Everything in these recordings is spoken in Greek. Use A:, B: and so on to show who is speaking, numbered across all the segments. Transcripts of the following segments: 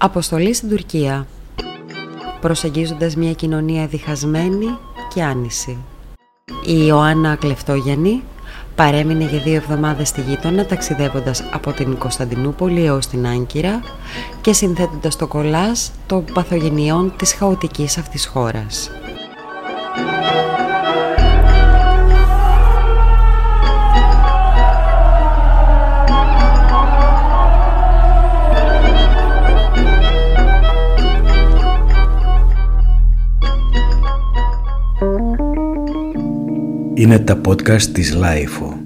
A: Αποστολή στην Τουρκία Προσεγγίζοντας μια κοινωνία διχασμένη και άνηση Η Ιωάννα Κλεφτόγιαννη παρέμεινε για δύο εβδομάδες στη γείτονα ταξιδεύοντας από την Κωνσταντινούπολη έως την Άγκυρα και συνθέτοντας το κολάζ των παθογενειών της χαοτικής αυτής χώρας.
B: Είναι τα podcast της LiFO.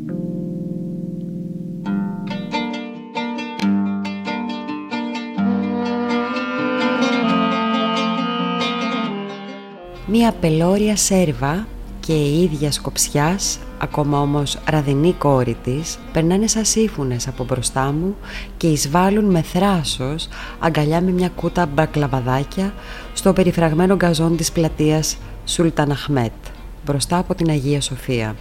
A: Μία πελώρια σέρβα και η ίδιας κοψιάς, ακόμα όμως ραδινή κόρη της, περνάνε σαν σίφουνες από μπροστά μου και εισβάλλουν με θράσος αγκαλιά με μια κούτα μπακλαβαδάκια στο περιφραγμένο γκαζόν της πλατείας Σουλταν Αχμέτ μπροστά από την Αγία Σοφία.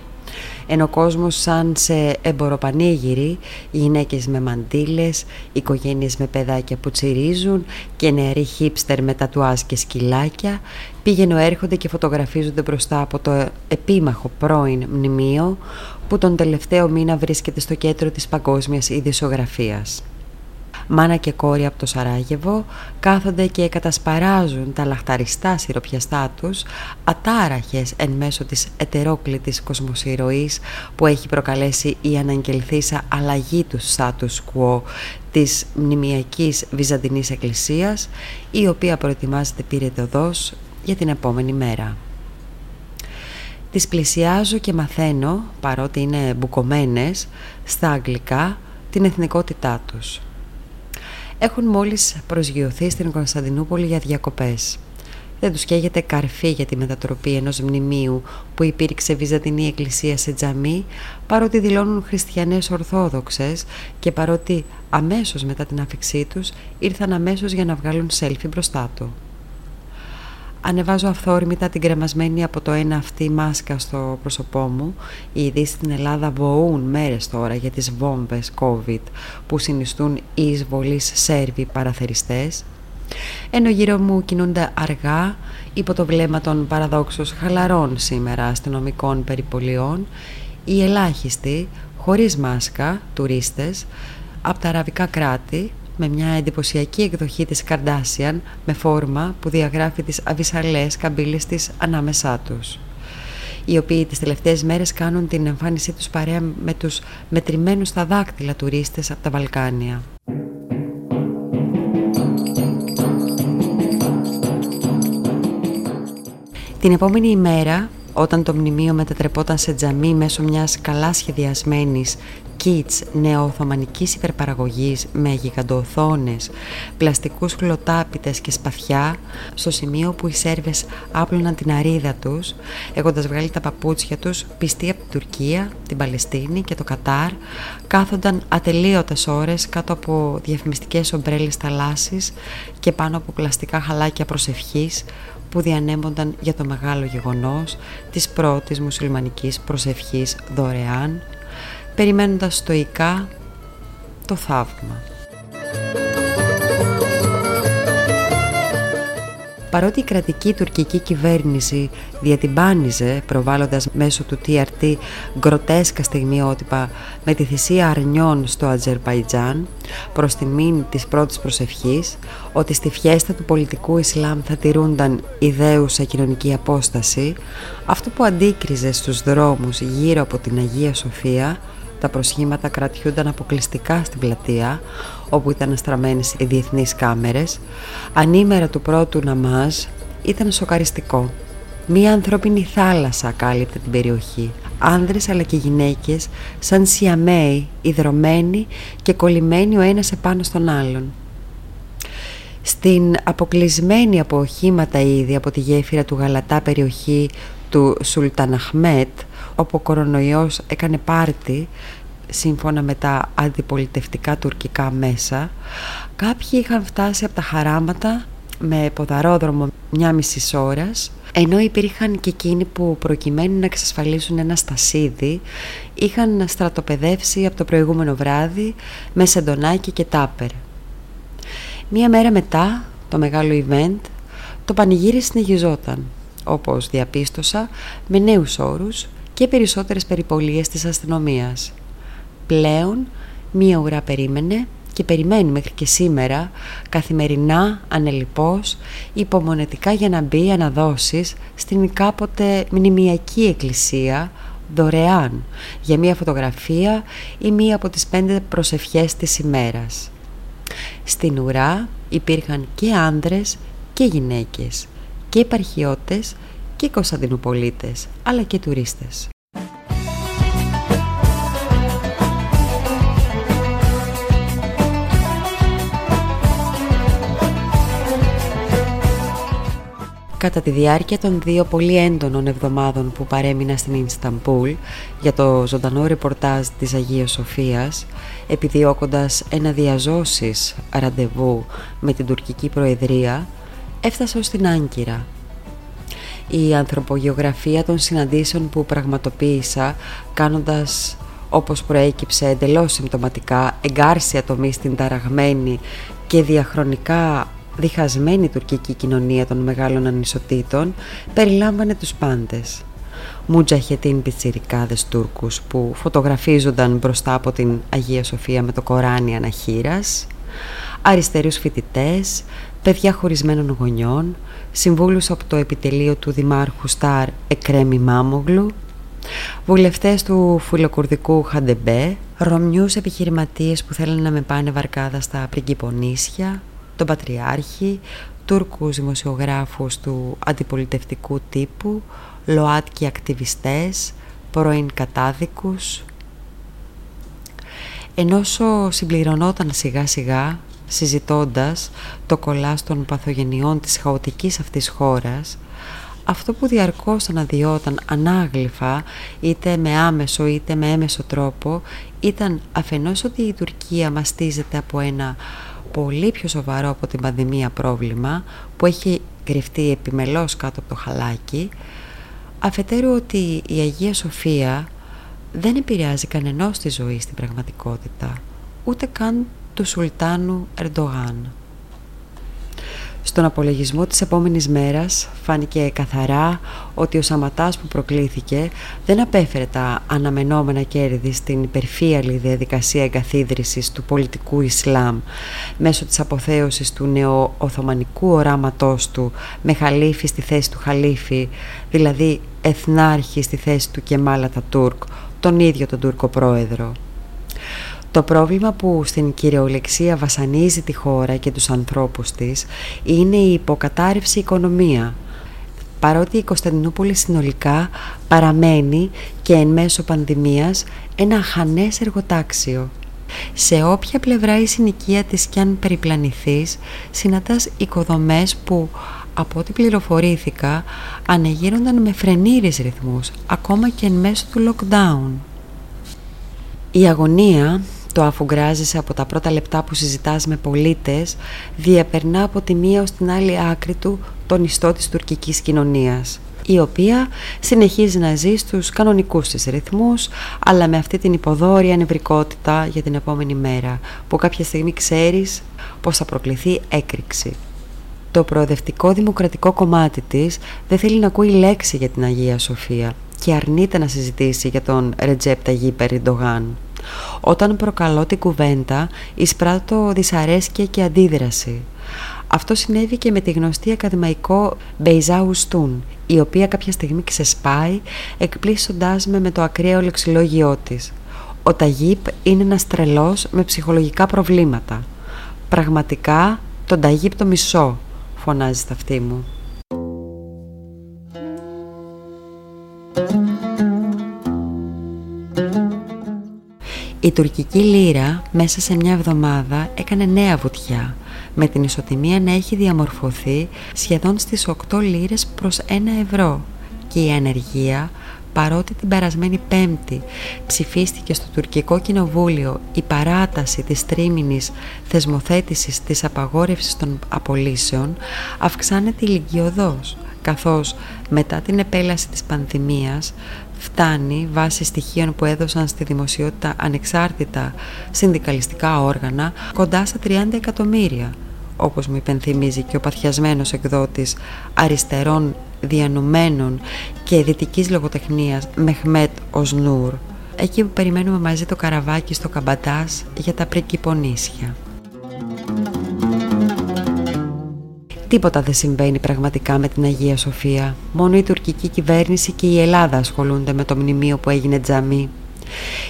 A: Ενώ ο κόσμος σαν σε εμποροπανήγυρη, γυναίκες με μαντήλες, οικογένειες με παιδάκια που τσιρίζουν και νεαροί χίπστερ με τατουάζ και σκυλάκια πήγαινο έρχονται και φωτογραφίζονται μπροστά από το επίμαχο πρώην μνημείο που τον τελευταίο μήνα βρίσκεται στο κέντρο της παγκόσμιας ειδησιογραφίας μάνα και κόρη από το Σαράγεβο κάθονται και κατασπαράζουν τα λαχταριστά σιροπιαστά τους ατάραχες εν μέσω της ετερόκλητης κοσμοσυρωής που έχει προκαλέσει η αναγγελθήσα αλλαγή του status quo της μνημιακής Βυζαντινής Εκκλησίας η οποία προετοιμάζεται πυρετοδός για την επόμενη μέρα. Τις πλησιάζω και μαθαίνω, παρότι είναι μπουκωμένες, στα αγγλικά την εθνικότητά τους έχουν μόλις προσγειωθεί στην Κωνσταντινούπολη για διακοπές. Δεν τους καίγεται καρφί για τη μετατροπή ενός μνημείου που υπήρξε Βυζαντινή Εκκλησία σε τζαμί παρότι δηλώνουν χριστιανές ορθόδοξες και παρότι αμέσως μετά την άφηξή τους ήρθαν αμέσως για να βγάλουν σέλφι μπροστά του. Ανεβάζω αυθόρμητα την κρεμασμένη από το ένα αυτή μάσκα στο πρόσωπό μου. Οι ειδήσεις στην Ελλάδα βοούν μέρες τώρα για τις βόμβες COVID που συνιστούν οι εισβολείς Σέρβοι παραθεριστές. Ενώ γύρω μου κινούνται αργά υπό το βλέμμα των παραδόξως χαλαρών σήμερα αστυνομικών περιπολιών οι ελάχιστοι, χωρίς μάσκα, τουρίστες, από τα αραβικά κράτη με μια εντυπωσιακή εκδοχή της Καρντάσιαν με φόρμα που διαγράφει τις αβυσαλές καμπύλες της ανάμεσά τους οι οποίοι τις τελευταίες μέρες κάνουν την εμφάνισή τους παρέα με τους μετρημένους στα δάκτυλα τουρίστες από τα Βαλκάνια. Την επόμενη ημέρα, όταν το μνημείο μετατρεπόταν σε τζαμί μέσω μιας καλά σχεδιασμένης kits νεοοθωμανικής υπερπαραγωγής με γιγαντοοθόνες, πλαστικούς χλωτάπιτες και σπαθιά στο σημείο που οι Σέρβες άπλωναν την αρίδα τους έχοντας βγάλει τα παπούτσια τους πιστοί από την Τουρκία, την Παλαιστίνη και το Κατάρ κάθονταν ατελείωτες ώρες κάτω από διαφημιστικές ομπρέλες θαλάσσης και πάνω από πλαστικά χαλάκια προσευχής που διανέμονταν για το μεγάλο γεγονός της πρώτης μουσουλμανικής προσευχής δωρεάν περιμένοντας στοικά το θαύμα. Παρότι η κρατική τουρκική κυβέρνηση διατυμπάνιζε προβάλλοντας μέσω του TRT γκροτέσκα στιγμιότυπα με τη θυσία αρνιών στο Αζερβαϊτζάν προς τιμήν της πρώτης προσευχής ότι στη φιέστα του πολιτικού Ισλάμ θα τηρούνταν ιδέουσα κοινωνική απόσταση αυτό που αντίκριζε στους δρόμους γύρω από την Αγία Σοφία τα προσχήματα κρατιούνταν αποκλειστικά στην πλατεία όπου ήταν στραμμένες οι διεθνείς κάμερες. Ανήμερα του πρώτου ναμάζ ήταν σοκαριστικό. Μία ανθρώπινη θάλασσα κάλυπτε την περιοχή. Άνδρες αλλά και γυναίκες σαν σιαμέοι ιδρωμένοι και κολλημένοι ο ένας επάνω στον άλλον. Στην αποκλεισμένη από οχήματα ήδη από τη γέφυρα του Γαλατά περιοχή του Σουλταν Αχμέτ όπου ο κορονοϊός έκανε πάρτι σύμφωνα με τα αντιπολιτευτικά τουρκικά μέσα κάποιοι είχαν φτάσει από τα χαράματα με ποδαρόδρομο μια μισή ώρας ενώ υπήρχαν και εκείνοι που προκειμένου να εξασφαλίσουν ένα στασίδι είχαν στρατοπεδεύσει από το προηγούμενο βράδυ με σεντονάκι και τάπερ. Μία μέρα μετά το μεγάλο event, το πανηγύρι συνεχιζόταν, όπως διαπίστωσα, με νέους όρους και περισσότερες περιπολίες της αστυνομίας. Πλέον, μία ουρά περίμενε και περιμένει μέχρι και σήμερα καθημερινά, ανελιπώς, υπομονετικά για να μπει αναδόσεις στην κάποτε μνημιακή εκκλησία δωρεάν για μία φωτογραφία ή μία από τις πέντε προσευχές της ημέρας. Στην ουρά υπήρχαν και άνδρες και γυναίκες και υπαρχιώτες και κωνσταντινουπολίτες αλλά και τουρίστες. Κατά τη διάρκεια των δύο πολύ έντονων εβδομάδων που παρέμεινα στην Ινσταμπούλ για το ζωντανό ρεπορτάζ της Αγίας Σοφίας, επιδιώκοντας ένα διαζώσεις ραντεβού με την τουρκική προεδρία, έφτασα ως την Άγκυρα. Η ανθρωπογεωγραφία των συναντήσεων που πραγματοποίησα κάνοντας όπως προέκυψε εντελώς συμπτωματικά εγκάρσια τομή στην ταραγμένη και διαχρονικά διχασμένη τουρκική κοινωνία των μεγάλων ανισοτήτων περιλάμβανε τους πάντες. Μουτζαχετίν πιτσιρικάδες Τούρκους που φωτογραφίζονταν μπροστά από την Αγία Σοφία με το Κοράνι αναχείρας, αριστερούς φοιτητές, παιδιά χωρισμένων γονιών, συμβούλους από το επιτελείο του Δημάρχου Στάρ Εκρέμι Μάμογλου, βουλευτές του φιλοκουρδικού Χαντεμπέ, ρωμιούς επιχειρηματίες που θέλουν να με πάνε βαρκάδα στα πριγκυπονίσια, τον Πατριάρχη, Τούρκους δημοσιογράφους του αντιπολιτευτικού τύπου, ΛΟΑΤΚΙ ακτιβιστές, πρώην κατάδικους. Ενώ συμπληρωνόταν σιγά σιγά συζητώντας το κολλάς των παθογενειών της χαοτικής αυτής χώρας, αυτό που διαρκώς αναδυόταν ανάγλυφα είτε με άμεσο είτε με έμεσο τρόπο ήταν αφενός ότι η Τουρκία μαστίζεται από ένα πολύ πιο σοβαρό από την πανδημία πρόβλημα που έχει κρυφτεί επιμελώς κάτω από το χαλάκι αφετέρου ότι η Αγία Σοφία δεν επηρεάζει κανενός τη ζωή στην πραγματικότητα ούτε καν του Σουλτάνου Ερντογάν. Στον απολογισμό της επόμενης μέρας φάνηκε καθαρά ότι ο Σαματάς που προκλήθηκε δεν απέφερε τα αναμενόμενα κέρδη στην υπερφύαλη διαδικασία εγκαθίδρυσης του πολιτικού Ισλάμ μέσω της αποθέωσης του νεοοθωμανικού οράματός του με χαλίφη στη θέση του χαλίφη, δηλαδή εθνάρχη στη θέση του Κεμάλα Τουρκ, τον ίδιο τον Τούρκο πρόεδρο. Το πρόβλημα που στην κυριολεξία βασανίζει τη χώρα και τους ανθρώπους της είναι η υποκατάρρευση οικονομία. Παρότι η Κωνσταντινούπολη συνολικά παραμένει και εν μέσω πανδημίας ένα χανές εργοτάξιο. Σε όποια πλευρά η συνοικία της κι αν περιπλανηθείς, συναντάς οικοδομές που από ό,τι πληροφορήθηκα ανεγείρονταν με φρενήρες ρυθμούς, ακόμα και εν μέσω του lockdown. Η αγωνία το αφουγκράζεσαι από τα πρώτα λεπτά που συζητάς με πολίτες διαπερνά από τη μία ως την άλλη άκρη του τον ιστό της τουρκικής κοινωνίας η οποία συνεχίζει να ζει στους κανονικούς της ρυθμούς αλλά με αυτή την υποδόρια νευρικότητα για την επόμενη μέρα που κάποια στιγμή ξέρεις πως θα προκληθεί έκρηξη. Το προοδευτικό δημοκρατικό κομμάτι της δεν θέλει να ακούει λέξη για την Αγία Σοφία και αρνείται να συζητήσει για τον Ρετζέπτα Γίπερ Ιντογάν. Όταν προκαλώ την κουβέντα, εισπράττω δυσαρέσκεια και αντίδραση. Αυτό συνέβη και με τη γνωστή ακαδημαϊκό Μπεϊζάου Στούν, η οποία κάποια στιγμή ξεσπάει, εκπλήσοντάς με με το ακραίο λεξιλόγιό της. Ο Ταγίπ είναι ένας τρελός με ψυχολογικά προβλήματα. Πραγματικά τον Ταγίπ το μισό, φωνάζει στα αυτή μου. Η τουρκική λίρα μέσα σε μια εβδομάδα έκανε νέα βουτιά με την ισοτιμία να έχει διαμορφωθεί σχεδόν στις 8 λίρες προς 1 ευρώ και η ανεργία παρότι την περασμένη πέμπτη ψηφίστηκε στο τουρκικό κοινοβούλιο η παράταση της τρίμηνης θεσμοθέτησης της απαγόρευσης των απολύσεων αυξάνεται ηλικιωδώς καθώς μετά την επέλαση της πανδημίας φτάνει βάσει στοιχείων που έδωσαν στη δημοσιότητα ανεξάρτητα συνδικαλιστικά όργανα κοντά στα 30 εκατομμύρια. όπως μου υπενθυμίζει και ο παθιασμένος εκδότης αριστερών διανομένων και δυτικής λογοτεχνίας Μεχμέτ Οσνούρ εκεί που περιμένουμε μαζί το καραβάκι στο Καμπατάς για τα πρικυπονίσια. Τίποτα δεν συμβαίνει πραγματικά με την Αγία Σοφία. Μόνο η τουρκική κυβέρνηση και η Ελλάδα ασχολούνται με το μνημείο που έγινε τζαμί.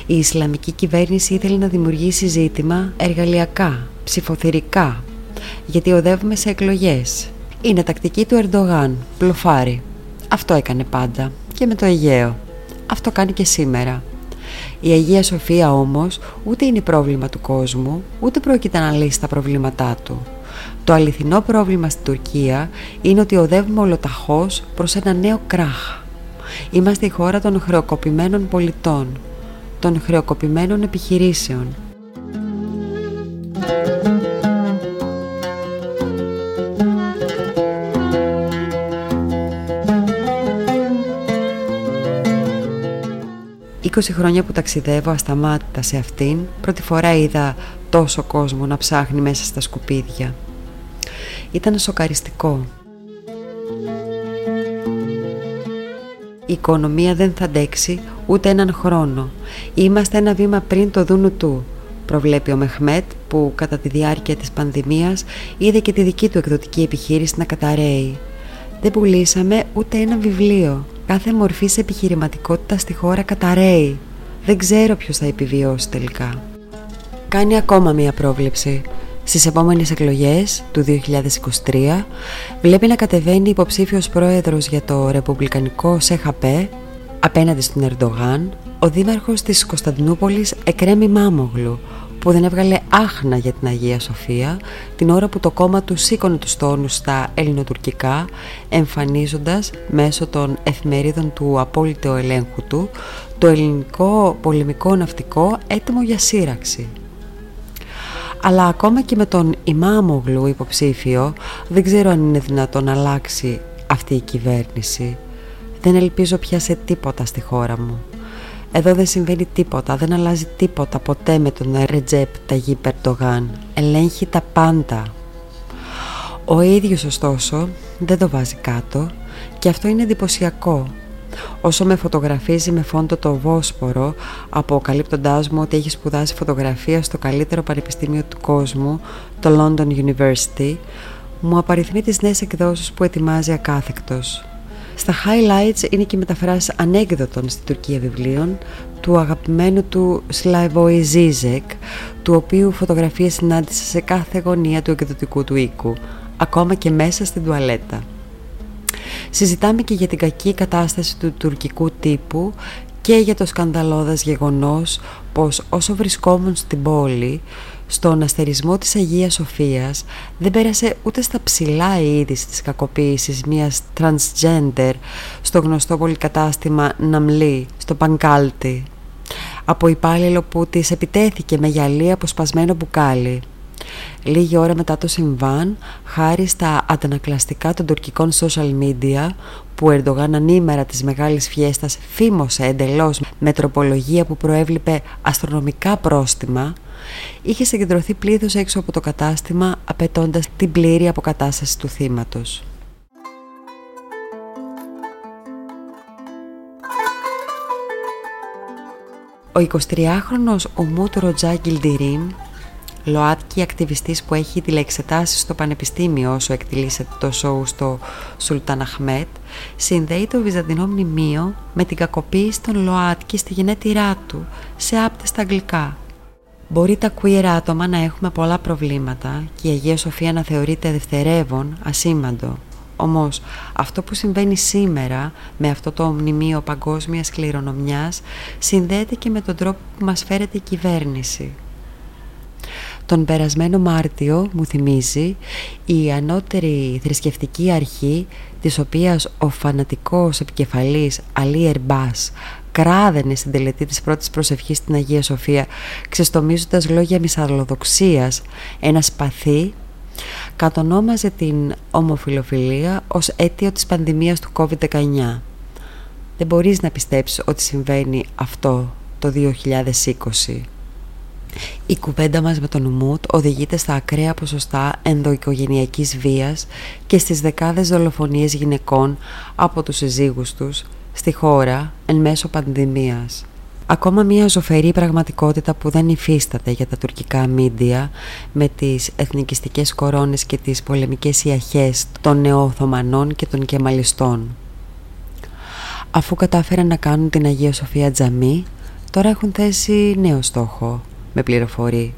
A: Η Ισλαμική κυβέρνηση ήθελε να δημιουργήσει ζήτημα εργαλειακά, ψηφοθυρικά, γιατί οδεύουμε σε εκλογές. Είναι τακτική του Ερντογάν, πλοφάρι. Αυτό έκανε πάντα και με το Αιγαίο. Αυτό κάνει και σήμερα. Η Αγία Σοφία όμως ούτε είναι πρόβλημα του κόσμου, ούτε πρόκειται να λύσει τα προβλήματά του. Το αληθινό πρόβλημα στην Τουρκία είναι ότι οδεύουμε ολοταχώς προς ένα νέο κράχ. Είμαστε η χώρα των χρεοκοπημένων πολιτών, των χρεοκοπημένων επιχειρήσεων. «20 χρόνια που ταξιδεύω ασταμάτητα σε αυτήν, πρώτη φορά είδα τόσο κόσμο να ψάχνει μέσα στα σκουπίδια. Ήταν σοκαριστικό. Η οικονομία δεν θα αντέξει ούτε έναν χρόνο. Είμαστε ένα βήμα πριν το δούνου του, προβλέπει ο Μεχμέτ που κατά τη διάρκεια της πανδημίας είδε και τη δική του εκδοτική επιχείρηση να καταραίει. Δεν πουλήσαμε ούτε ένα βιβλίο. Κάθε μορφή επιχειρηματικότητα στη χώρα καταραίει. Δεν ξέρω ποιος θα επιβιώσει τελικά. Κάνει ακόμα μία πρόβλεψη στις επόμενες εκλογές του 2023 βλέπει να κατεβαίνει υποψήφιος πρόεδρος για το ρεπουμπλικανικό CHP απέναντι στον Ερντογάν ο δήμαρχος της Κωνσταντινούπολης Εκρέμ Ιμάμογλου που δεν έβγαλε άχνα για την Αγία Σοφία την ώρα που το κόμμα του σήκωνε τους τόνους στα ελληνοτουρκικά εμφανίζοντας μέσω των εφημερίδων του απόλυτου ελέγχου του το ελληνικό πολεμικό ναυτικό έτοιμο για σύραξη αλλά ακόμα και με τον Ιμάμογλου υποψήφιο δεν ξέρω αν είναι δυνατόν να αλλάξει αυτή η κυβέρνηση. Δεν ελπίζω πια σε τίποτα στη χώρα μου. Εδώ δεν συμβαίνει τίποτα, δεν αλλάζει τίποτα ποτέ με τον Ρετζέπ Ταγί Περτογάν. Ελέγχει τα πάντα. Ο ίδιος ωστόσο δεν το βάζει κάτω και αυτό είναι εντυπωσιακό Όσο με φωτογραφίζει με φόντο το Βόσπορο, αποκαλύπτοντάς μου ότι έχει σπουδάσει φωτογραφία στο καλύτερο πανεπιστήμιο του κόσμου, το London University, μου απαριθμεί τις νέες εκδόσεις που ετοιμάζει ακάθεκτος. Στα highlights είναι και μεταφράσεις ανέκδοτων στην Τουρκία βιβλίων του αγαπημένου του Σλαϊβόη Ζίζεκ, του οποίου φωτογραφίες συνάντησα σε κάθε γωνία του εκδοτικού του οίκου, ακόμα και μέσα στην τουαλέτα. Συζητάμε και για την κακή κατάσταση του τουρκικού τύπου και για το σκανδαλώδας γεγονός πως όσο βρισκόμουν στην πόλη στον αστερισμό της Αγίας Σοφίας δεν πέρασε ούτε στα ψηλά η είδηση της κακοποίησης μιας transgender στο γνωστό πολυκατάστημα Ναμλή, στο Πανκάλτι από υπάλληλο που της επιτέθηκε με γυαλί αποσπασμένο μπουκάλι. Λίγη ώρα μετά το συμβάν, χάρη στα αντανακλαστικά των τουρκικών social media, που ο Ερντογάν ανήμερα της μεγάλης φιέστας φήμωσε εντελώς με τροπολογία που προέβλεπε αστρονομικά πρόστιμα, είχε συγκεντρωθεί πλήθος έξω από το κατάστημα απαιτώντας την πλήρη αποκατάσταση του θύματος. Ο 23χρονος Ομούτ Ροτζά Γκιλντιρίμ ΛΟΑΤΚΙ ακτιβιστής που έχει τηλεεξετάσεις στο πανεπιστήμιο όσο εκτελήσεται το σοου στο Σουλτάν Αχμέτ, συνδέει το βυζαντινό μνημείο με την κακοποίηση των ΛΟΑΤΚΙ στη γενέτειρά του, σε άπτες στα αγγλικά. Μπορεί τα queer άτομα να έχουμε πολλά προβλήματα και η Αγία Σοφία να θεωρείται δευτερεύον, ασήμαντο. Όμως αυτό που συμβαίνει σήμερα με αυτό το μνημείο παγκόσμιας κληρονομιάς συνδέεται και με τον τρόπο που μας φέρεται η κυβέρνηση. Τον περασμένο Μάρτιο, μου θυμίζει, η ανώτερη θρησκευτική αρχή της οποίας ο φανατικός επικεφαλής Αλή Ερμπάς κράδαινε στην τελετή της πρώτης προσευχής στην Αγία Σοφία ξεστομίζοντας λόγια μυσαλλοδοξίας ένας σπαθί κατονόμαζε την ομοφιλοφιλία ως αίτιο της πανδημίας του COVID-19. Δεν μπορείς να πιστέψεις ότι συμβαίνει αυτό το 2020. Η κουβέντα μας με τον Ουμούτ οδηγείται στα ακραία ποσοστά ενδοοικογενειακής βίας και στις δεκάδες δολοφονίες γυναικών από τους συζύγους τους στη χώρα εν μέσω πανδημίας. Ακόμα μια ζωφερή πραγματικότητα που δεν υφίσταται για τα τουρκικά μίντια με τις εθνικιστικές κορώνες και τις πολεμικές ιαχές των νεοοθωμανών και των κεμαλιστών. Αφού κατάφεραν να κάνουν την Αγία Σοφία τζαμί, τώρα έχουν θέσει νέο στόχο, με πληροφορεί.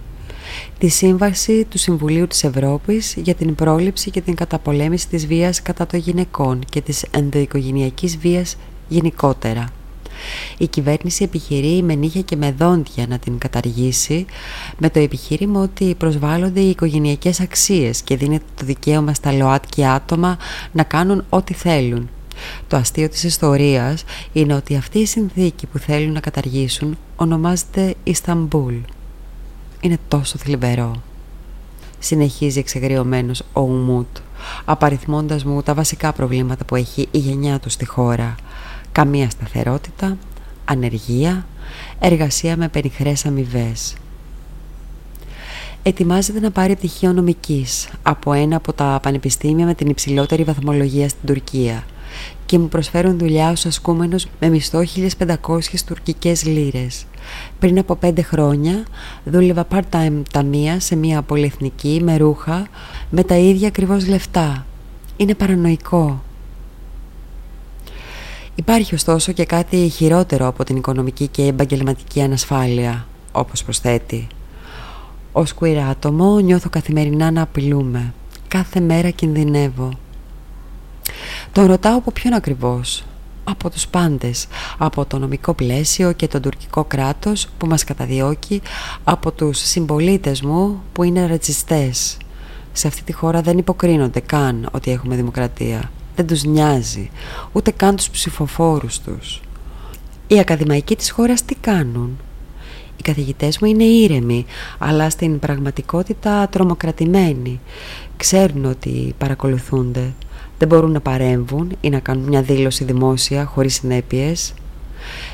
A: Τη σύμβαση του Συμβουλίου της Ευρώπης για την πρόληψη και την καταπολέμηση της βίας κατά των γυναικών και της ενδοοικογενειακής βίας γενικότερα. Η κυβέρνηση επιχειρεί με νύχια και με δόντια να την καταργήσει με το επιχείρημα ότι προσβάλλονται οι οικογενειακές αξίες και δίνεται το δικαίωμα στα ΛΟΑΤΚΙ άτομα να κάνουν ό,τι θέλουν. Το αστείο της ιστορίας είναι ότι αυτή η συνθήκη που θέλουν να καταργήσουν ονομάζεται Ισταμπούλ. Είναι τόσο θλιβερό. Συνεχίζει εξεγριωμένος ο Ουμούτ, απαριθμώντας μου τα βασικά προβλήματα που έχει η γενιά του στη χώρα καμία σταθερότητα, ανεργία, εργασία με περιχρές αμοιβές. Ετοιμάζεται να πάρει πτυχίο νομικής από ένα από τα πανεπιστήμια με την υψηλότερη βαθμολογία στην Τουρκία και μου προσφέρουν δουλειά ως ασκούμενος με μισθό 1500 τουρκικές λίρες. Πριν από πέντε χρόνια δούλευα part-time ταμεία σε μια πολυεθνική με ρούχα με τα ίδια ακριβώς λεφτά. Είναι παρανοϊκό. Υπάρχει ωστόσο και κάτι χειρότερο από την οικονομική και επαγγελματική ανασφάλεια, όπως προσθέτει. Ως queer άτομο νιώθω καθημερινά να απειλούμε. Κάθε μέρα κινδυνεύω. Τον ρωτάω από ποιον ακριβώς. Από τους πάντες. Από το νομικό πλαίσιο και το τουρκικό κράτος που μας καταδιώκει. Από τους συμπολίτες μου που είναι ρατσιστές. Σε αυτή τη χώρα δεν υποκρίνονται καν ότι έχουμε δημοκρατία δεν τους νοιάζει, ούτε καν τους ψηφοφόρους τους. Οι ακαδημαϊκοί της χώρας τι κάνουν; Οι καθηγητές μου είναι ήρεμοι, αλλά στην πραγματικότητα τρομοκρατημένοι. Ξέρουν ότι παρακολουθούνται. Δεν μπορούν να παρέμβουν ή να κάνουν μια δήλωση δημόσια χωρίς συνέπειες.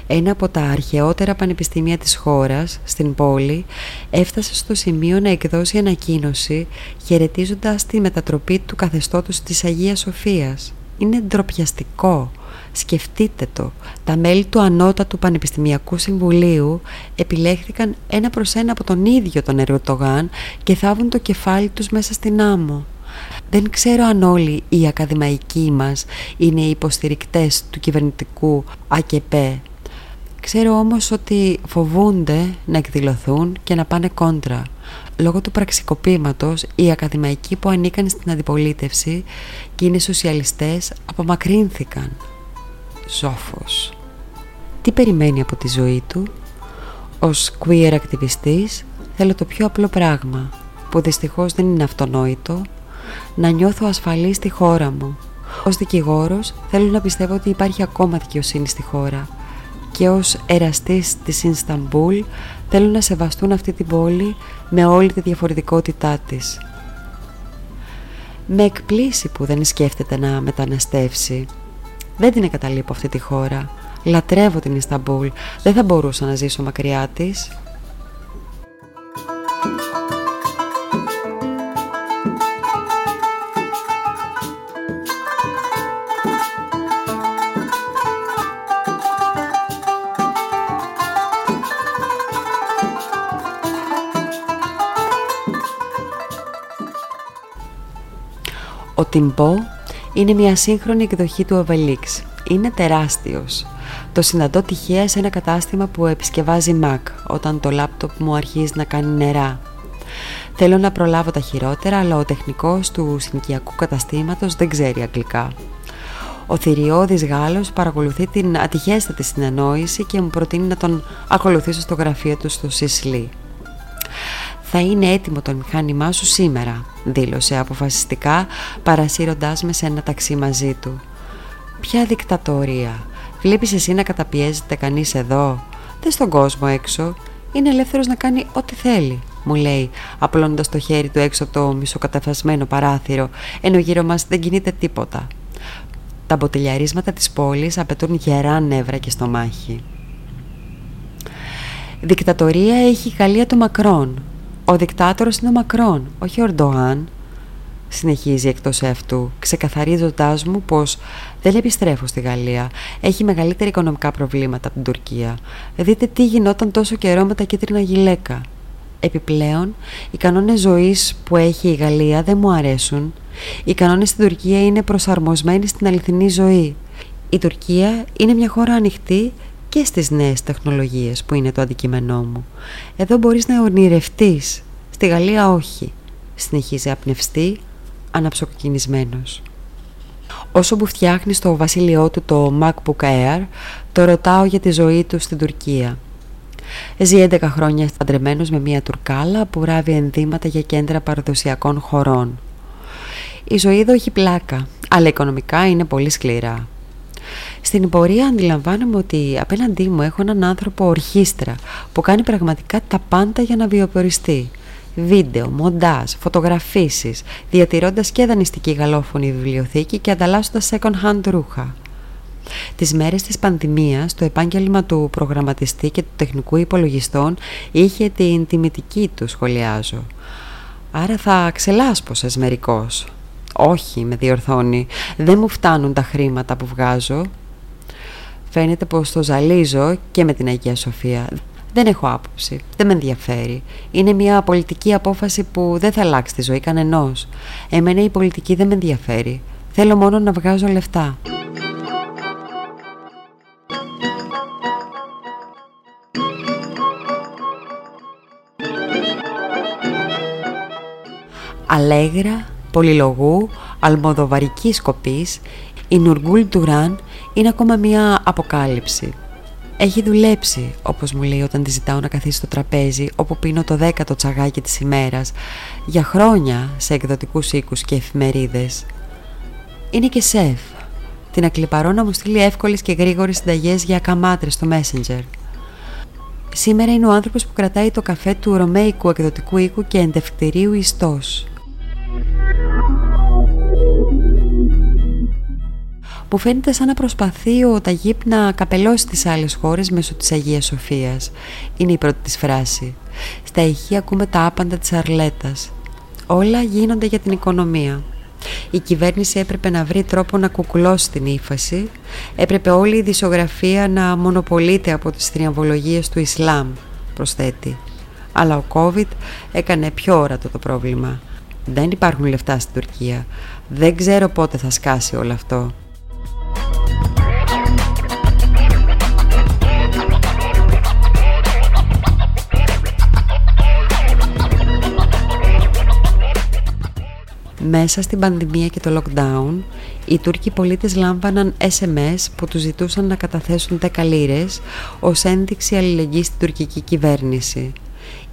A: Ένα από τα αρχαιότερα πανεπιστήμια της χώρας, στην πόλη, έφτασε στο σημείο να εκδώσει ανακοίνωση χαιρετίζοντας τη μετατροπή του καθεστώτος της Αγίας Σοφίας. Είναι ντροπιαστικό. Σκεφτείτε το. Τα μέλη του Ανώτατου Πανεπιστημιακού Συμβουλίου επιλέχθηκαν ένα προς ένα από τον ίδιο τον Ερτογάν και θάβουν το κεφάλι τους μέσα στην άμμο. Δεν ξέρω αν όλοι οι ακαδημαϊκοί μας είναι οι υποστηρικτές του κυβερνητικού ΑΚΕΠΕ. Ξέρω όμως ότι φοβούνται να εκδηλωθούν και να πάνε κόντρα. Λόγω του πραξικοπήματος, οι ακαδημαϊκοί που ανήκαν στην αντιπολίτευση και είναι σοσιαλιστές απομακρύνθηκαν. Ζόφος. Τι περιμένει από τη ζωή του; Ως queer ακτιβιστής θέλω το πιο απλό πράγμα που δυστυχώς δεν είναι αυτονόητο να νιώθω ασφαλής στη χώρα μου. Ως δικηγόρος θέλω να πιστεύω ότι υπάρχει ακόμα δικαιοσύνη στη χώρα και ως εραστής της Ινσταμπούλ θέλω να σεβαστούν αυτή την πόλη με όλη τη διαφορετικότητά της. Με εκπλήσει που δεν σκέφτεται να μεταναστεύσει. Δεν την εγκαταλείπω αυτή τη χώρα. Λατρεύω την Ινσταμπούλ. Δεν θα μπορούσα να ζήσω μακριά της. Τιμπό είναι μια σύγχρονη εκδοχή του Obelix. Είναι τεράστιος. Το συναντώ τυχαία σε ένα κατάστημα που επισκευάζει Mac όταν το λάπτοπ μου αρχίζει να κάνει νερά. Θέλω να προλάβω τα χειρότερα, αλλά ο τεχνικός του συνοικιακού καταστήματος δεν ξέρει αγγλικά. Ο θηριώδης Γάλλος παρακολουθεί την ατυχέστατη συνεννόηση και μου προτείνει να τον ακολουθήσω στο γραφείο του στο Σισλή. «Θα είναι έτοιμο το μηχάνημά σου σήμερα», δήλωσε αποφασιστικά παρασύροντάς με σε ένα ταξί μαζί του. «Ποια δικτατορία. Βλέπεις εσύ να καταπιέζεται κανείς εδώ; Δεν στον κόσμο έξω. Είναι ελεύθερος να κάνει ό,τι θέλει» μου λέει, απλώνοντας το χέρι του έξω από το μισοκαταφασμένο παράθυρο, ενώ γύρω μας δεν κινείται τίποτα. Τα μποτελιαρίσματα της πόλης απαιτούν γερά νεύρα και στομάχι. Δικτατορία έχει η Γαλλία του Μακρόν. Ο δικτάτορος είναι ο Μακρόν, όχι ο Ορντοάν. Συνεχίζει εκτός αυτού, ξεκαθαρίζοντάς μου πως δεν επιστρέφω στη Γαλλία. Έχει μεγαλύτερα οικονομικά προβλήματα από την Τουρκία. Δείτε τι γινόταν τόσο καιρό με τα κίτρινα γυλαίκα. Επιπλέον, οι κανόνες ζωής που έχει η Γαλλία δεν μου αρέσουν. Οι κανόνες στην Τουρκία είναι προσαρμοσμένοι στην αληθινή ζωή. Η Τουρκία είναι μια χώρα ανοιχτή και στις νέες τεχνολογίες που είναι το αντικείμενό μου. Εδώ μπορείς να ονειρευτείς, στη Γαλλία όχι. Συνεχίζει απνευστή, αναψοκοκκινισμένος. Όσο που φτιάχνει στο βασίλειό του το MacBook Air, το ρωτάω για τη ζωή του στην Τουρκία. Ζει 11 χρόνια παντρεμένος με μια Τουρκάλα που ράβει ενδύματα για κέντρα παραδοσιακών χωρών. Η ζωή εδώ έχει πλάκα, αλλά οικονομικά είναι πολύ σκληρά. Στην πορεία αντιλαμβάνομαι ότι απέναντί μου έχω έναν άνθρωπο ορχήστρα που κάνει πραγματικά τα πάντα για να βιοποριστεί. Βίντεο, μοντάζ, φωτογραφίσεις, διατηρώντας και δανειστική γαλλόφωνη βιβλιοθήκη και ανταλλάσσοντας second hand ρούχα. Τις μέρες της πανδημίας το επάγγελμα του προγραμματιστή και του τεχνικού υπολογιστών είχε την τιμητική του σχολιάζω. Άρα θα ξελάσπωσες μερικώς. Όχι, με διορθώνει. Δεν μου φτάνουν τα χρήματα που βγάζω. Φαίνεται πως το ζαλίζω και με την Αγία Σοφία. Δεν έχω άποψη. Δεν με ενδιαφέρει. Είναι μια πολιτική απόφαση που δεν θα αλλάξει τη ζωή κανενός. Εμένα η πολιτική δεν με ενδιαφέρει. Θέλω μόνο να βγάζω λεφτά. Αλέγρα, πολυλογού, αλμοδοβαρικής σκοπής, η Νουργούλ Τουράν είναι ακόμα μία αποκάλυψη. Έχει δουλέψει, όπως μου λέει όταν τη ζητάω να καθίσει στο τραπέζι όπου πίνω το δέκατο τσαγάκι της ημέρας, για χρόνια σε εκδοτικούς οίκους και εφημερίδες. Είναι και σεφ. Την ακλυπαρώ να μου στείλει εύκολες και γρήγορες συνταγές για καμάτρες στο Messenger. Σήμερα είναι ο άνθρωπος που κρατάει το καφέ του Ρωμαϊκού εκδοτικού οίκου και εντευκτηρίου ιστός. Που φαίνεται σαν να προσπαθεί ο Ταγίπ να καπελώσει τις άλλες χώρες μέσω της Αγίας Σοφίας. Είναι η πρώτη της φράση. Στα ηχεία ακούμε τα άπαντα της Αρλέτας. Όλα γίνονται για την οικονομία. Η κυβέρνηση έπρεπε να βρει τρόπο να κουκουλώσει την ύφαση. Έπρεπε όλη η δισογραφία να μονοπολείται από τις θριαμβολογίες του Ισλάμ, προσθέτει. Αλλά ο COVID έκανε πιο όρατο το πρόβλημα. Δεν υπάρχουν λεφτά στην Τουρκία. Δεν ξέρω πότε θα σκάσει όλο αυτό. Μέσα στην πανδημία και το lockdown, οι Τούρκοι πολίτες λάμβαναν SMS που τους ζητούσαν να καταθέσουν 10 λίρες ως ένδειξη αλληλεγγύης στην τουρκική κυβέρνηση.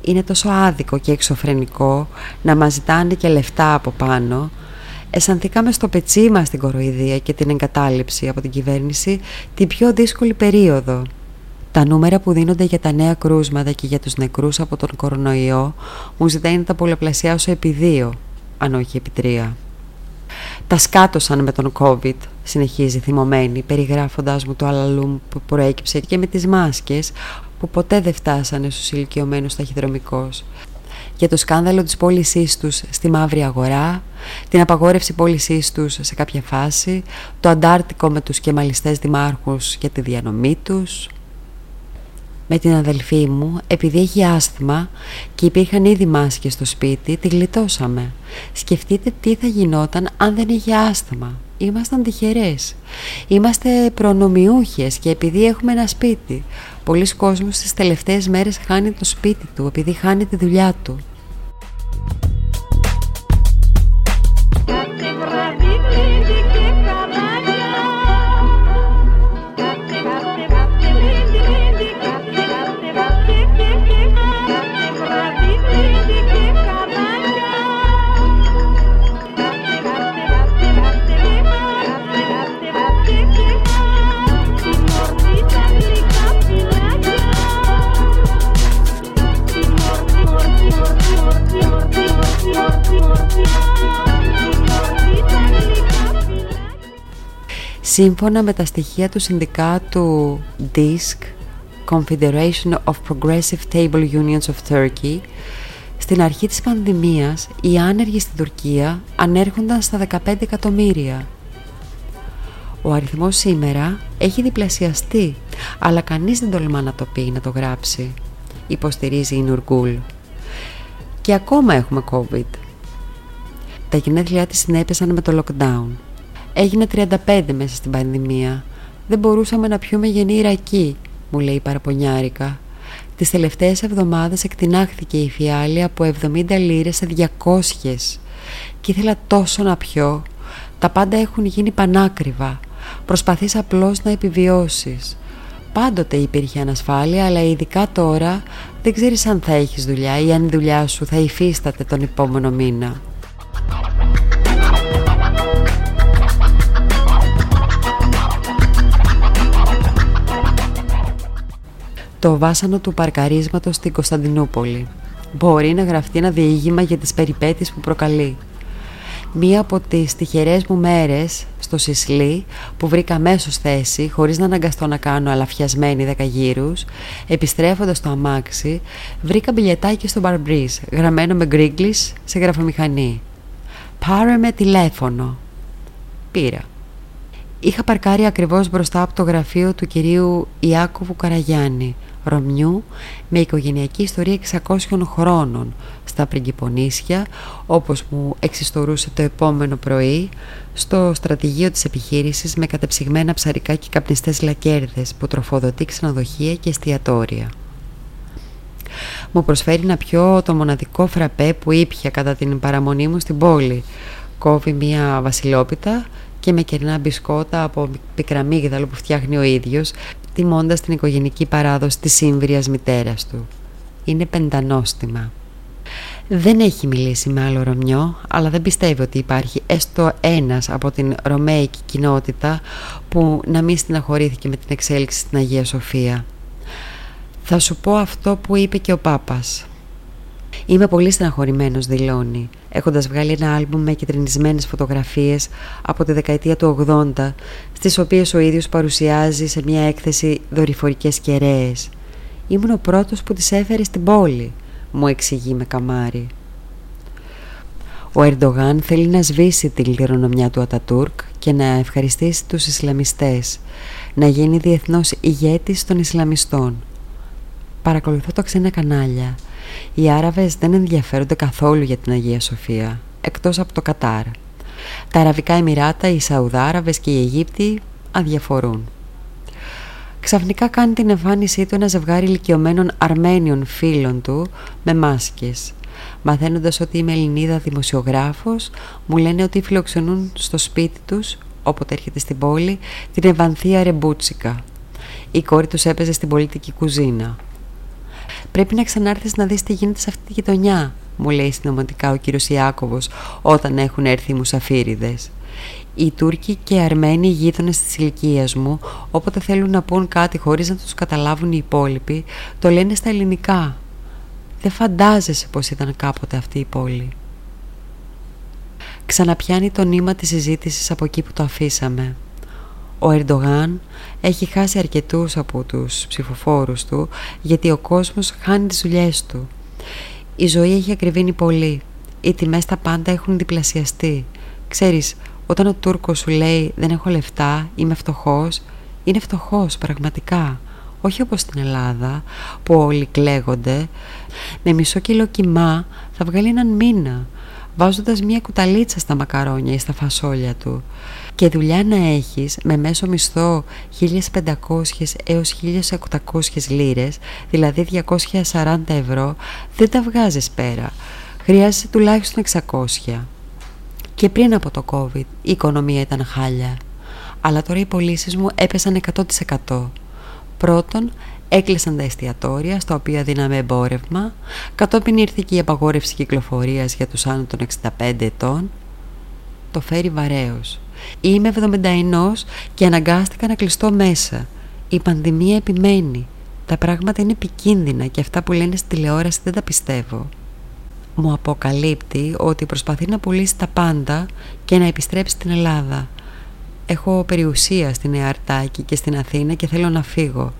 A: Είναι τόσο άδικο και εξωφρενικό να μας ζητάνε και λεφτά από πάνω. Αισθανθήκαμε στο πετσί μας την κοροϊδία και την εγκατάλειψη από την κυβέρνηση την πιο δύσκολη περίοδο. Τα νούμερα που δίνονται για τα νέα κρούσματα και για τους νεκρούς από τον κορονοϊό μου ζητάει να τα πολλαπλασιάσω επί δύο αν όχι επί τρία. Τα σκάτωσαν με τον COVID, συνεχίζει θυμωμένη, περιγράφοντας μου το αλαλούμ που προέκυψε και με τις μάσκες που ποτέ δεν φτάσανε στους ηλικιωμένους ταχυδρομικούς. Για το σκάνδαλο της πώλησής τους στη μαύρη αγορά, την απαγόρευση πώλησής τους σε κάποια φάση, το αντάρτικο με τους κεμαλιστές δημάρχους για τη διανομή τους, με την αδελφή μου, επειδή έχει άσθημα και υπήρχαν ήδη μάσκες στο σπίτι, τη γλιτώσαμε. Σκεφτείτε τι θα γινόταν αν δεν είχε άσθημα. Ήμασταν τυχερές. Είμαστε προνομιούχες και επειδή έχουμε ένα σπίτι. Πολλοί κόσμος στις τελευταίες μέρες χάνει το σπίτι του, επειδή χάνει τη δουλειά του. Σύμφωνα με τα στοιχεία του συνδικάτου DISC, Confederation of Progressive Table Unions of Turkey, στην αρχή της πανδημίας οι άνεργοι στην Τουρκία ανέρχονταν στα 15 εκατομμύρια. Ο αριθμός σήμερα έχει διπλασιαστεί, αλλά κανείς δεν τολμά να το πει να το γράψει, υποστηρίζει η Νουργκούλ. Και ακόμα έχουμε COVID. Τα γενέθλιά της συνέπεσαν με το lockdown. Έγινε 35 μέσα στην πανδημία. Δεν μπορούσαμε να πιούμε γενή μου λέει παραπονιάρικα. Τις τελευταίες εβδομάδες εκτινάχθηκε η φιάλη από 70 λίρες σε 200 και ήθελα τόσο να πιω. Τα πάντα έχουν γίνει πανάκριβα. Προσπαθείς απλώς να επιβιώσεις. Πάντοτε υπήρχε ανασφάλεια, αλλά ειδικά τώρα δεν ξέρεις αν θα έχεις δουλειά ή αν η δουλειά σου θα υφίσταται τον επόμενο μήνα. Το βάσανο του παρκαρίσματος στην Κωνσταντινούπολη. Μπορεί να γραφτεί ένα διήγημα για τις περιπέτειες που προκαλεί. Μία από τις τυχερές μου μέρες στο Σισλή που βρήκα αμέσως θέση χωρίς να αναγκαστώ να κάνω αλαφιασμένη δέκα γύρους επιστρέφοντας στο αμάξι βρήκα μπιλιετάκι στο Μπαρμπρίζ γραμμένο με γκρίγκλις σε γραφομηχανή. Πάρε με τηλέφωνο. Πήρα. Είχα παρκάρει ακριβώς μπροστά από το γραφείο του κυρίου Ιάκωβου Καραγιάννη Ρωμιού με οικογενειακή ιστορία 600 χρόνων στα Πριγκυπονήσια όπως μου εξιστορούσε το επόμενο πρωί στο στρατηγείο της επιχείρησης με κατεψυγμένα ψαρικά και καπνιστές λακέρδες που τροφοδοτεί ξενοδοχεία και εστιατόρια. Μου προσφέρει να πιω το μοναδικό φραπέ που ήπια κατά την παραμονή μου στην πόλη. Κόβει μία βασιλόπιτα και με κερνά μπισκότα από πικραμίγδαλο που φτιάχνει ο ίδιος τιμώντας την οικογενική παράδοση της σύμβριας μητέρας του. Είναι πεντανόστιμα. Δεν έχει μιλήσει με άλλο Ρωμιό, αλλά δεν πιστεύει ότι υπάρχει έστω ένας από την Ρωμαϊκή κοινότητα που να μην στεναχωρήθηκε με την εξέλιξη στην Αγία Σοφία. Θα σου πω αυτό που είπε και ο Πάπας. Είμαι πολύ στεναχωρημένος, δηλώνει, έχοντας βγάλει ένα άλμπουμ με κεντρινισμένες φωτογραφίες από τη δεκαετία του 80, στις οποίες ο ίδιος παρουσιάζει σε μια έκθεση δορυφορικές κεραίες. Ήμουν ο πρώτος που τις έφερε στην πόλη, μου εξηγεί με καμάρι. Ο Ερντογάν θέλει να σβήσει την κληρονομιά του Ατατούρκ και να ευχαριστήσει τους Ισλαμιστές, να γίνει διεθνώς ηγέτης των Ισλαμιστών. Παρακολουθώ τα ξένα κανάλια οι Άραβες δεν ενδιαφέρονται καθόλου για την Αγία Σοφία, εκτός από το Κατάρ. Τα Αραβικά Εμμυράτα, οι Σαουδάραβες και οι Αιγύπτιοι αδιαφορούν. Ξαφνικά κάνει την εμφάνισή του ένα ζευγάρι ηλικιωμένων Αρμένιων φίλων του με μάσκες. Μαθαίνοντας ότι είμαι Ελληνίδα δημοσιογράφος, μου λένε ότι φιλοξενούν στο σπίτι τους, όποτε έρχεται στην πόλη, την Ευανθία Ρεμπούτσικα. Η κόρη τους έπαιζε στην πολιτική κουζίνα. Πρέπει να ξανάρθεις να δεις τι γίνεται σε αυτή τη γειτονιά, μου λέει συνωματικά ο κύριος Ιάκωβος όταν έχουν έρθει οι μουσαφίριδες. Οι Τούρκοι και οι Αρμένοι γείτονες της ηλικίας μου, όποτε θέλουν να πούν κάτι χωρίς να τους καταλάβουν οι υπόλοιποι, το λένε στα ελληνικά. Δεν φαντάζεσαι πως ήταν κάποτε αυτή η πόλη. Ξαναπιάνει το νήμα της συζήτησης από εκεί που το αφήσαμε. Ο Ερντογάν έχει χάσει αρκετούς από τους ψηφοφόρους του γιατί ο κόσμος χάνει τις δουλειές του. Η ζωή έχει ακριβήνει πολύ. Οι τιμές τα πάντα έχουν διπλασιαστεί. Ξέρεις, όταν ο Τούρκος σου λέει δεν έχω λεφτά, είμαι φτωχός, είναι φτωχός πραγματικά. Όχι όπως στην Ελλάδα που όλοι κλαίγονται. Με μισό κιλό κοιμά θα βγάλει έναν μήνα βάζοντας μια κουταλίτσα στα μακαρόνια ή στα φασόλια του και δουλειά να έχεις με μέσο μισθό 1500 έως 1800 λίρες, δηλαδή 240 ευρώ, δεν τα βγάζεις πέρα. Χρειάζεσαι τουλάχιστον 600. Και πριν από το COVID η οικονομία ήταν χάλια. Αλλά τώρα οι πωλήσεις μου έπεσαν 100%. Πρώτον, έκλεισαν τα εστιατόρια στα οποία δίναμε εμπόρευμα, κατόπιν ήρθε και η απαγόρευση κυκλοφορίας για τους άνω των 65 ετών. Το φέρει βαρέως. Είμαι 71 και αναγκάστηκα να κλειστώ μέσα. Η πανδημία επιμένει. Τα πράγματα είναι επικίνδυνα και αυτά που λένε στη τηλεόραση δεν τα πιστεύω. Μου αποκαλύπτει ότι προσπαθεί να πουλήσει τα πάντα και να επιστρέψει στην Ελλάδα. Έχω περιουσία στην Εαρτάκη και στην Αθήνα και θέλω να φύγω.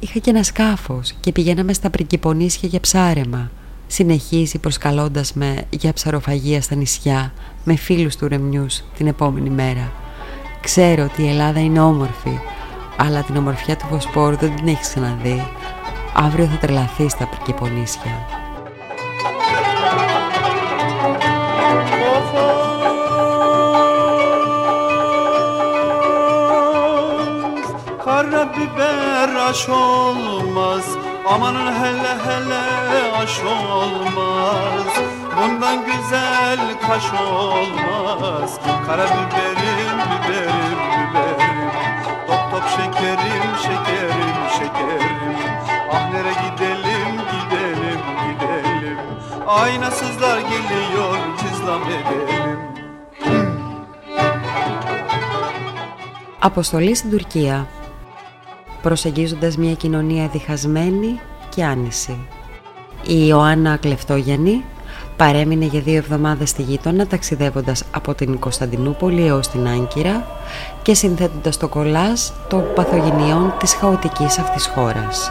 A: Είχα και ένα σκάφος και πηγαίναμε στα πριγκυπονίσια για ψάρεμα. Συνεχίζει προσκαλώντας με για ψαροφαγία στα νησιά με φίλους του Ρεμνιούς την επόμενη μέρα. Ξέρω ότι η Ελλάδα είναι όμορφη, αλλά την ομορφιά του Βοσπόρου δεν την έχεις ξαναδεί. Αύριο θα τρελαθεί στα πριγκυπονίσια.
C: biber aş olmaz Amanın hele hele aş olmaz Bundan güzel kaş olmaz Karabiberim biberim biberim Top top şekerim şekerim şekerim Ah nere gidelim gidelim gidelim Aynasızlar geliyor cızlam edelim
A: Αποστολή στην Τουρκία Προσεγγίζοντας μια κοινωνία διχασμένη και άνηση. Η Ιωάννα Κλεφτόγιαννη παρέμεινε για δύο εβδομάδες στη γείτονα ταξιδεύοντας από την Κωνσταντινούπολη έως την Άγκυρα και συνθέτοντας το κολάζ των παθογενειών της χαοτικής αυτής χώρας.